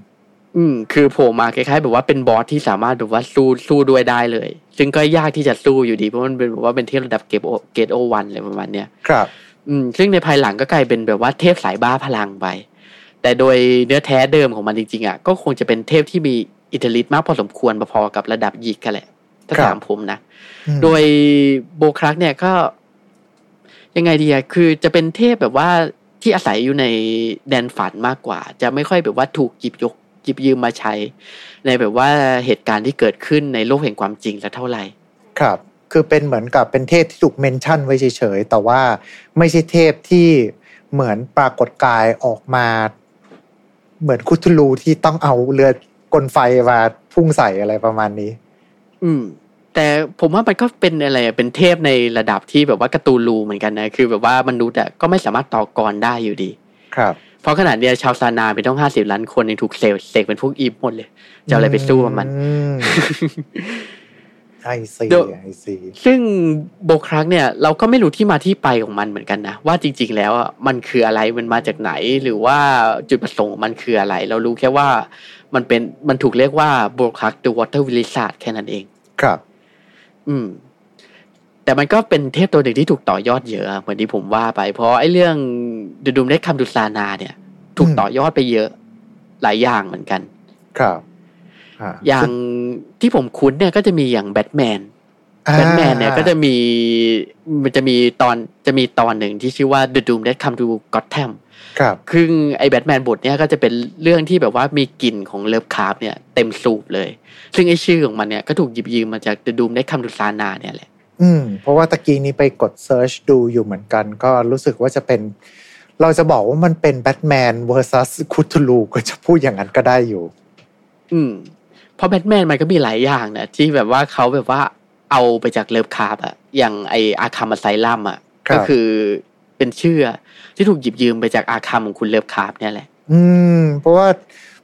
อืมคือโผล่มาคล้ายๆแบบว่าเป็นบอสที่สามารถแบบว่าสู้สู้ด้วยได้เลย ซึ่งก็ยากที่จะสู้อยู่ดีเพราะมันเป็นแบบว่าเป็นเทพระดับ Great Old Great Old One อะไรประมาณเนี้ยครับ อืม ซึ่งในภายหลังก็กลายเป็นแบบว่าเทพสายบ้าพลังไป แต่โดยเนื้อแท้เดิมของมันจริงๆอะก็คงจะเป็นเทพที่มีอิทธิฤทธิ์มากพอสมควรพอๆกับระดับยิกกันแหละถ้าครับถามผมนะอืมโดยโบครักเนี่ยก็ ยังไงดีอะคือจะเป็นเทพแบบว่าที่อาศัยอยู่ในแดนฝันมากกว่า จะไม่ค่อยแบบว่าถูกหยิบยกหยิบยืมมาใช้ ในแบบว่าเหตุการณ์ที่เกิดขึ้นในโลกแห่งความจริงสักเท่าไหร่ ครับ คือเป็นเหมือนกับเป็นเทพที่ถูกเมนชั่นไว้เฉยๆแต่ว่าไม่ใช่เทพที่เหมือนปรากฏกายออกมา เหมือนคุทูลูที่ต้องเอาเรือกลไฟมาพุ่งใส่อะไรประมาณนี้ อืม แต่ผมว่ามันก็เป็นอะไรอะเป็นเทพในระดับที่แบบว่าการ์ตูนรูเหมือนกันนะ คือแบบว่ามนุษย์อะก็ไม่สามารถต่อกรได้อยู่ดี ครับ เพราะขนาดเนี้ยชาวซานาเป็นต้องห้าสิบล้านคนยังถูกเซลเสกเป็นพวกอีฟหมดเลย จะเอาอะไรไปสู้กับมันอืมไอซีเดี๋ยวไอซีซึ่งโบครักเนี่ย เราก็ไม่รู้ที่มาที่ไปของมันเหมือนกันนะ ว่าจริง ๆ แล้วอะมันคืออะไรมันมาจากไหน หรือว่าจุดประสงค์ของมันคืออะไร เรารู้แค่ว่ามันเป็นมันถูกเรียกว่าโบครัก the water wizard แค่นั้นเอง ครับ อืม แต่มันก็เป็นเทพตัวหนึ่งที่ถูกต่อยอดเยอะอะเหมือนที่ผมว่าไป เพราะไอ้เรื่องดูดุมได้คำดุซานาเนี่ย ถูกอืมต่อยอดไปเยอะ หลายอย่างเหมือนกัน ครับอ่าอย่างที่ผมคุ้นเนี่ยก็จะมีอย่างแบทแมนอ่าแบทแมนเนี่ยก็จะมีมันจะมีตอนจะมีตอนหนึ่งที่ชื่อว่า The Doom That Come to Gotham ครับคือไอ้แบทแมนบทเนี่ยก็จะเป็นเรื่องที่แบบว่ามีกลิ่นของเลิฟคราฟต์เนี่ยเต็มสูบเลย ซึ่งไอ้ชื่อของมันเนี่ยก็ถูกหยิบยืมมาจาก The Doom That Come to Sarnath เนี่ยแหละ อืม เพราะว่าตะกี้นี้ไปกด search ดูอยู่เหมือนกัน ก็รู้สึกว่าจะเป็น เราจะบอกว่ามันเป็นแบทแมน vs คธูลูก็จะพูดอย่างนั้นก็ได้อยู่ อืม เพราะแบทแมนมันก็มีหลายอย่างนะที่แบบว่าเขาแบบว่าเอาไปจากเลิฟคราฟต์อะอย่างไอ Arkham Asylum อะครับก็คือ เป็นชื่อที่ถูกหยิบยืมไปจากอาร์คัมของคุณเลิฟคราฟต์เนี่ยแหละ อืม เพราะว่า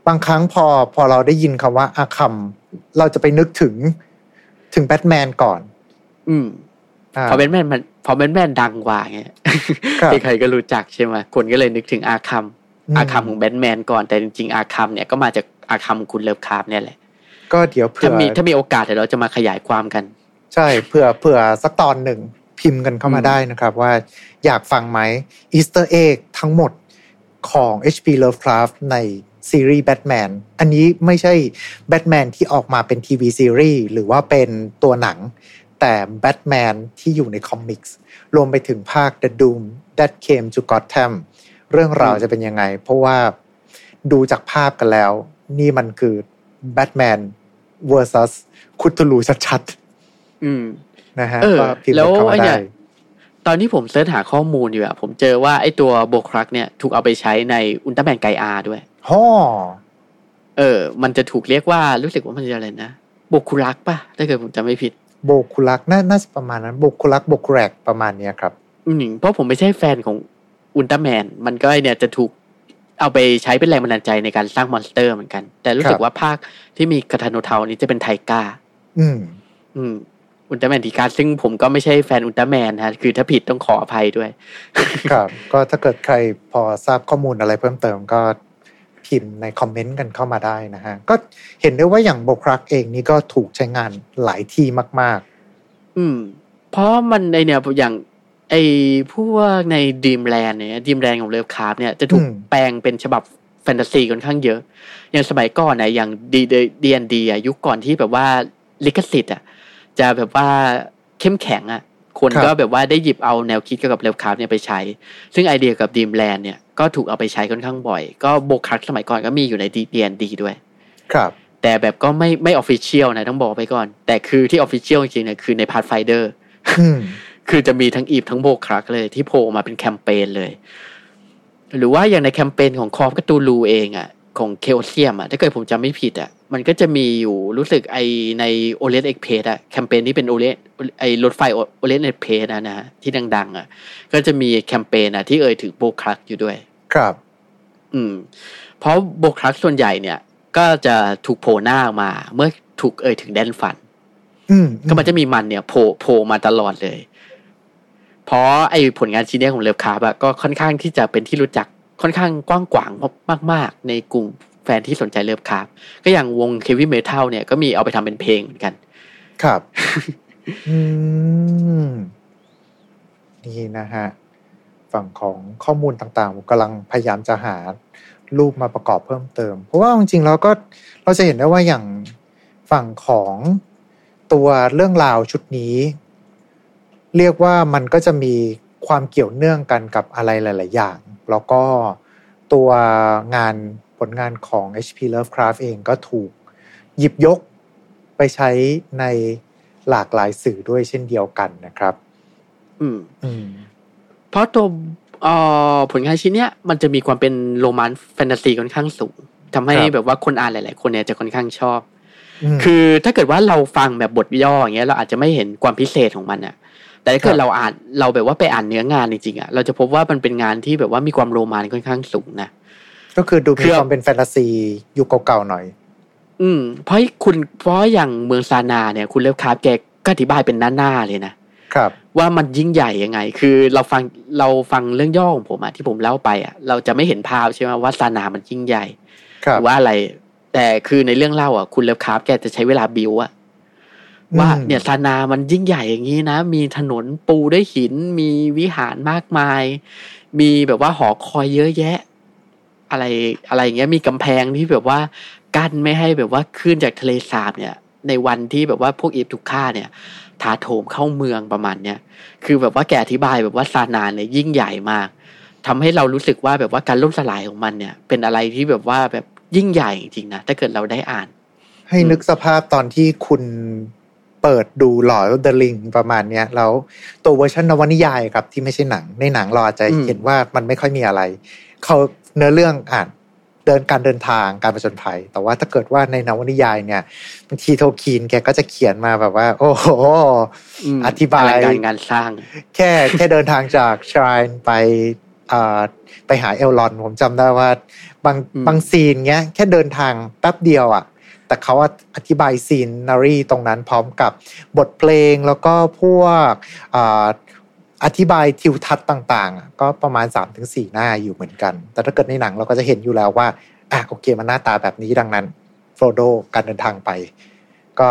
บางครั้งพอพอเราได้ยินคำว่าอาร์คัมเราจะไปนึกถึงถึงแบทแมนก่อน อืมอ่าพอแบทแมนมันพอแบทแมนดังกว่าไงครับใครๆก็รู้จักใช่ไหมคนก็เลยนึกถึงอาร์คัมอืมอาร์คัมของแบทแมนก่อนแต่จริงๆอาร์คัมเนี่ยก็มาจากอาร์คัมของคุณเลิฟคราฟต์เนี่ยแหละ ก็เดี๋ยวเผื่อถ้ามีถ้ามีโอกาสเดี๋ยวเราจะมาขยายความกัน ใช่เผื่อเผื่อสักตอนหนึ่ง พิมพ์กันเข้ามาอืมได้นะครับ ว่าอยากฟังไหม Easter egg ทั้งหมดของ HP Lovecraft ในซีรีส์แบทแมน อันนี้ไม่ใช่แบทแมนที่ออกมาเป็นทีวีซีรีส์หรือว่าเป็นตัวหนัง แต่แบทแมนที่อยู่ใน comics รวมไปถึงภาค The Doom That Came to Gotham เรื่องราวอืมจะเป็นยังไง เพราะว่าดูจากภาพกันแล้ว นี่มันคือแบทแมน versus คธูลูชัดๆอืม นะฮะเออก็พิมพ์กันเข้ามาได้แล้วไอ้เนี่ยตอนที่ผม search หาข้อมูลอยู่อะผมเจอว่าไอ้ตัวโบครักเนี่ยถูกเอาไปใช้ในอุลตร้าแมนไกอาด้วยฮ่อเออ มันจะถูกเรียกว่ารู้สึกว่ามันจะอะไรนะ Bokrug ป่ะถ้าเกิดผมจำไม่ผิด Bokrug น่าน่าจะประมาณนั้นโบคุลักโบคุแรกประมาณเนี้ยครับอืมเพราะผมไม่ใช่แฟนของอุลตร้าแมน มันก็ไอ้เนี่ยจะถูกเอาไปใช้เป็นแรงบันดาลใจในการสร้าง monster เหมือนกัน แต่รู้สึครับว่าภาคที่มี Ghatanothoa นี้จะเป็นทีก้า อืม อืม อุลตร้าแมนทีก้าซึ่งผมก็ไม่ใช่แฟนอุลตร้าแมนฮะคือถ้าผิดต้องขออภัยด้วย ครับ ก็ถ้าเกิดใครพอทราบข้อมูลอะไรเพิ่มเติมก็พิมพ์ในคอมเมนต์กันเข้ามาได้นะฮะ ก็เห็นได้ว่าอย่าง Bokrug เองนี่ก็ถูกใช้งานหลายที่มากอืม เพราะมันในเนี่ยอย่างไอ้พวกใน Dreamlands เนี่ย Dreamlands ของ Lovecraft เนี่ยจะถูกแปลงเป็นฉบับแฟนตาซีค่อนข้างเยอะ อย่างสมัยก่อนนะอย่างดีดีนดียุคก่อนที่แบบว่าลิขสิทธิ์อะ จะแบบว่าเข้มแข็งอะคนก็แบบว่าได้หยิบเอาแนวคิดเกี่ยวกับ Lovecraft เนี่ยไปใช้ ซึ่งไอเดียกับ Dreamlands เนี่ยก็ถูกเอาไปใช้ค่อนข้างบ่อย ก็ Bokrug สมัยก่อนก็มีอยู่ใน D&D ด้วยๆครับ แต่แบบก็ไม่ไม่ official นะต้องบอกไปก่อน แต่คือที่ official จริงๆเนี่ยคือใน Pathfinder อืมคือจะมีทั้ง Ib ทั้ง Bokrug เลยที่โผล่มาเป็นแคมเปญเลย หรือว่าอย่างในแคมเปญของ Call of Cthulhu เองอะของ Chaosium อะถ้าเกิดผมจำไม่ผิดอะ มันก็จะมีอยู่รู้สึกไอใน Orient Express อะแคมเปญที่เป็น Orient ไอรถไฟ Orient Express นะนะที่ดัง ๆอะก็จะมีแคมเปญอะที่เอ่ยถึง Bokrug อยู่ด้วย ครับ อืม เพราะ Bokrug ส่วนใหญ่เนี่ย ก็จะถูกโผล่หน้าออกมา เมื่อถูกเอ่ยถึงแดนฝัน อืมก็มันจะมีมันเนี่ยโผล่โผล่มาตลอดเลย เพราะไอ้ผลงานชิ้นเนี้ยของ Lovecraft ก็ค่อนข้างที่จะเป็นที่รู้จักค่อนข้างกว้างขวางมาก ๆ ในกลุ่ม แฟนที่สนใจเลิฟคาร์บก็อย่างวงเควิ m เมทัลเนี่ยก็มีเอาไปทำเป็นเพลงเหมือนกัน ครับอืมนี่นะฮะ ฝั่งของข้อมูลต่างๆผมกำลังพยายามจะหารูปมาประกอบเพิ่มเติม เพราะว่าจริงๆแล้วก็เราจะเห็นได้ว่าอย่างฝั่งของตัวเรื่องราวชุดนี้ เรียกว่ามันก็จะมีความเกี่ยวเนื่องกันกับอะไรหลาย ๆ อย่าง แล้วก็ตัวงาน ผลงานของ HP Lovecraft เองก็ถูกหยิบยกไปใช้ในหลากหลายสื่อด้วยเช่นเดียวกันนะครับ อืม อืม เพราะตัวเอ่อผลงานชิ้นเนี้ยมันจะมีความเป็นโรแมนต์แฟนตาซีค่อนข้างสูงทำให้ครับแบบว่าคนอ่านหลาย ๆ คนเนี่ยจะค่อนข้างชอบมคือถ้าเกิดว่าเราฟังแบบบทย่ออย่างเงี้ยเราอาจจะไม่เห็นความพิเศษของมันอะแต่ถ้าเกิคดรับเราอ่านเราแบบว่าไปอ่านเนื้องานจริงๆอะเราจะพบว่ามันเป็นงานที่แบบว่ามีความโรแมนต์ค่อนข้างสูงนะ ก็คือดูคืมีอความเป็นแฟนตาซียุคเก่าๆหน่อย อืม เพราะคุณเพราะอย่างเมืองซานาเนี่ย คุณเลฟคราฟต์แกก็อธิบายเป็นหน้าๆเลยนะครับ ว่ามันยิ่งใหญ่ยังไง คือเราฟังเราฟังเรื่องย่อของผมอะที่ผมเล่าไปอะเราจะไม่เห็นภาพใช่ไหมว่าซานามันยิ่งใหญ่ครัหบรือว่าอะไร แต่คือในเรื่องเล่าอะ คุณเลฟคราฟต์แกจะใช้เวลาบิวอะว่าอืมเนี่ยซานามันยิ่งใหญ่อย่างนี้นะ มีถนนปูด้วยหิน มีวิหารมากมาย มีแบบว่าหอคอยเยอะแยะ อะไรอะไรอย่างเงี้ยมีกำแพงที่แบบว่ากั้นไม่ให้แบบว่าขึ้นจากทะเลสาบเนี่ย ในวันที่แบบว่าพวกอีฟทุกฆ่าเนี่ยถาโถมเข้าเมืองประมาณเนี้ยคือแบบว่าแกอธิบายแบบว่าซานาเนี่ยยิ่งใหญ่มากทำให้เรารู้สึกว่าแบบว่าการล่มสลายของมันเนี่ย เป็นอะไรที่แบบว่าแบบยิ่งใหญ่จริงๆนะถ้าเกิดเราได้อ่าน ให้นึกสภาพตอนที่คุณเปิดดูหลอดเดลิงประมาณเนี้ยแล้วตัวเวอร์ชันนวนิยายครับที่ไม่ใช่หนังในหนังเราอาจจะอืมเห็นว่ามันไม่ค่อยมีอะไร เขา เนื้อเรื่องอ่านเดินการเดินทางการประจนภัย แต่ว่าถ้าเกิดว่าในนวนิยายเนี่ยบางทีโทคีนแกก็จะเขียนมาแบบว่า โอ้โหมอธิบายลังการงานสร้าง แค่แค่เดินทางจากชรายไปอ่าไปหาเอลลอน ผมจำได้ว่า บางอืมบางซีนเงี้ย แค่เดินทางแป๊บเดียวอะ่ะ แต่เขาอธิบายซีนนารีตรงนั้นพร้อมกับบทเพลงแล้วก็พวก อาอธิบายทิวทัศน์ต่างๆอะก็ประมาณ 3-4 หน้าอยู่เหมือนกัน แต่ถ้าเกิดในหนังเราก็จะเห็นอยู่แล้วว่าอะโอเคมันหน้าตาแบบนี้ดังนั้นโฟโดการเดินทางไป ก็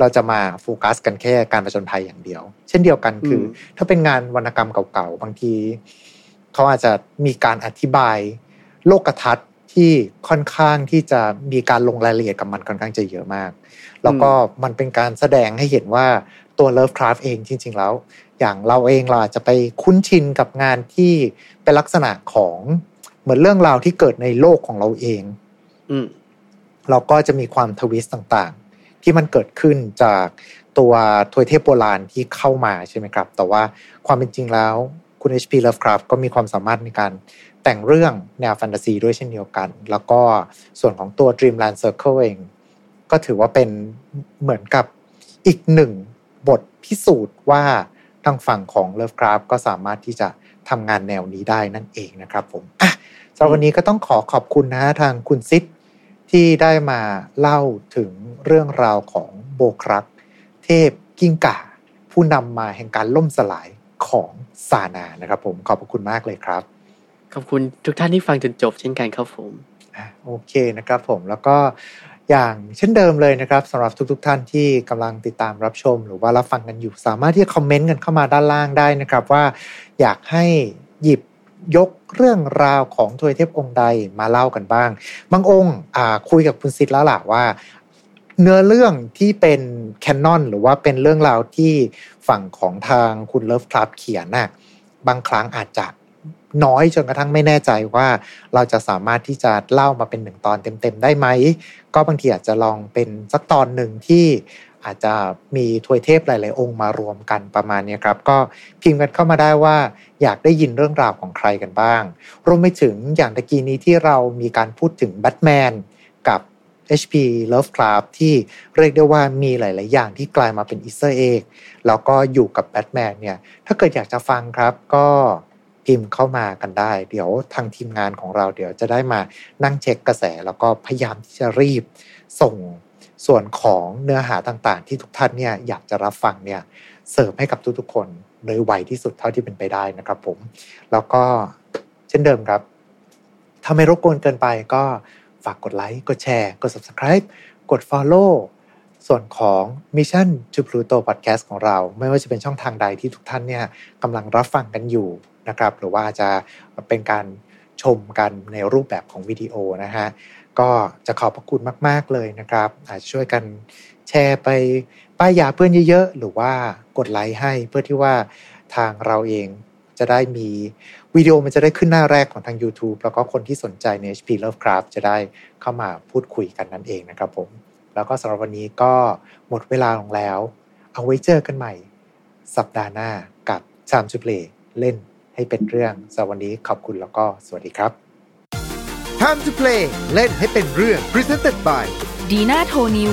เราจะมาโฟกัสกันแค่การประจนภัยอย่างเดียว เช่นเดียวกันคืออมถ้าเป็นงานวรรณกรรมเก่าๆ บางทีเขาอาจจะมีการอธิบาย โลกทัศน์ที่ค่อนข้างที่จะมีการลงรายละเอียดกับมันค่อนข้างจะเยอะมาก แล้วก็มันเป็นการแสดงให้เห็นว่าตัว Lovecraft เองจริง ๆ แล้ว อย่างเราเองเราอาจจะไปคุ้นชินกับงานที่เป็นลักษณะของเหมือนเรื่องราวที่เกิดในโลกของเราเอง อืมเราก็จะมีความทวิสต์ต่างๆ ที่มันเกิดขึ้นจากตัวทวยเทพโบราณที่เข้ามาใช่ไหมครับ แต่ว่าความเป็นจริงแล้วคุณ H.P. Lovecraft ก็มีความสามารถในการแต่งเรื่องแนวแฟนตาซีด้วยเช่นเดียวกัน แล้วก็ส่วนของตัว Dreamland Circle เอง ก็ถือว่าเป็นเหมือนกับอีกหนึ่งบทพิสูจน์ว่า ทางฝั่งของ Lovecraft ก็สามารถที่จะทำงานแนวนี้ได้นั่นเองนะครับผมอะสำหรับวันนี้ก็ต้องขอขอบคุณนะฮะทางคุณซิดที่ได้มาเล่าถึงเรื่องราวของโบครัก เทพกิ้งก่า ผู้นำมาแห่งการล่มสลายของซานานะครับผมขอบพระคุณมากเลยครับ ขอบคุณทุกท่านที่ฟังจนจบเช่นกันครับผมอะโอเคนะครับผมแล้วก็ อย่างเช่นเดิมเลยนะครับสำหรับทุกๆทท่านที่กำลังติดตามรับชม หรือว่ารับฟังกันอยู่ สามารถที่จะคอมเมนต์กันเข้ามาด้านล่างได้นะครับ ว่าอยากให้หยิบยกเรื่องราวของทวยเทพองค์ใดมาเล่ากันบ้าง บางองค์คุยกับคุณซิดแล้วล่ะว่า เนื้อเรื่องที่เป็นแคนนอนหรือว่าเป็นเรื่องราวที่ฝั่งของทางคุณเลิฟคลับเขียนน่ะบางครั้งอาจจะ น้อยจนกระทั่งไม่แน่ใจว่าเราจะสามารถที่จะเล่ามาเป็นหนึ่งตอนเต็มๆได้ไหม ก็บางทีอาจจะลองเป็นสักตอนหนึ่งที่อาจจะมีทวยเทพหลาย ๆ องค์มารวมกันประมาณนี้ครับ ก็พิมพ์กันเข้ามาได้ว่าอยากได้ยินเรื่องราวของใครกันบ้าง รวมไปถึงอย่างตะกี้นี้ที่เรามีการพูดถึงแบทแมนกับ HP Lovecraft ที่เรียกได้ว่ามีหลาย ๆ อย่างที่กลายมาเป็น Easter egg แล้วก็อยู่กับแบทแมนเนี่ย ถ้าเกิดอยากจะฟังครับก็ พิมพ์เข้ามากันได้ เดี๋ยวทางทีมงานของเราเดี๋ยวจะได้มานั่งเช็คกระแส แล้วก็พยายามที่จะรีบส่งส่วนของเนื้อหาต่างๆ ที่ทุกท่านเนี่ยอยากจะรับฟังเนี่ยเสิร์ฟให้กับทุกๆคนโดยไวที่สุดเท่าที่เป็นไปได้นะครับผม แล้วก็เช่นเดิมครับถ้าไม่รบกวนเกินไปก็ฝากกดไลค์ กดแชร์ กด subscribe กด follow ส่วนของ Mission to Pluto Podcast ของเรา ไม่ว่าจะเป็นช่องทางใดที่ทุกท่านเนี่ยกำลังรับฟังกันอยู่ นะครับ หรือว่าจะเป็นการชมกันในรูปแบบของวิดีโอนะฮะก็จะขอบพระคุณมาก ๆ เลยนะครับ อาจจะช่วยกันแชร์ไปป้ายยาเพื่อนเยอะๆ หรือว่ากดไลค์ให้เพื่อที่ว่าทางเราเองจะได้มีวิดีโอมันจะได้ขึ้นหน้าแรกของทาง YouTube แล้วก็คนที่สนใจใน HP Lovecraft จะได้เข้ามาพูดคุยกันนั่นเองนะครับผม แล้วก็สำหรับวันนี้ก็หมดเวลาลงแล้ว เอาไว้เจอกันใหม่ สัปดาห์หน้ากับ Time to Play เล่น ให้เป็นเรื่องสำหรับวันนี้ขอบคุณแล้วก็สวัสดีครับ Time to Play เล่นให้เป็นเรื่อง Presented by Dina Toniu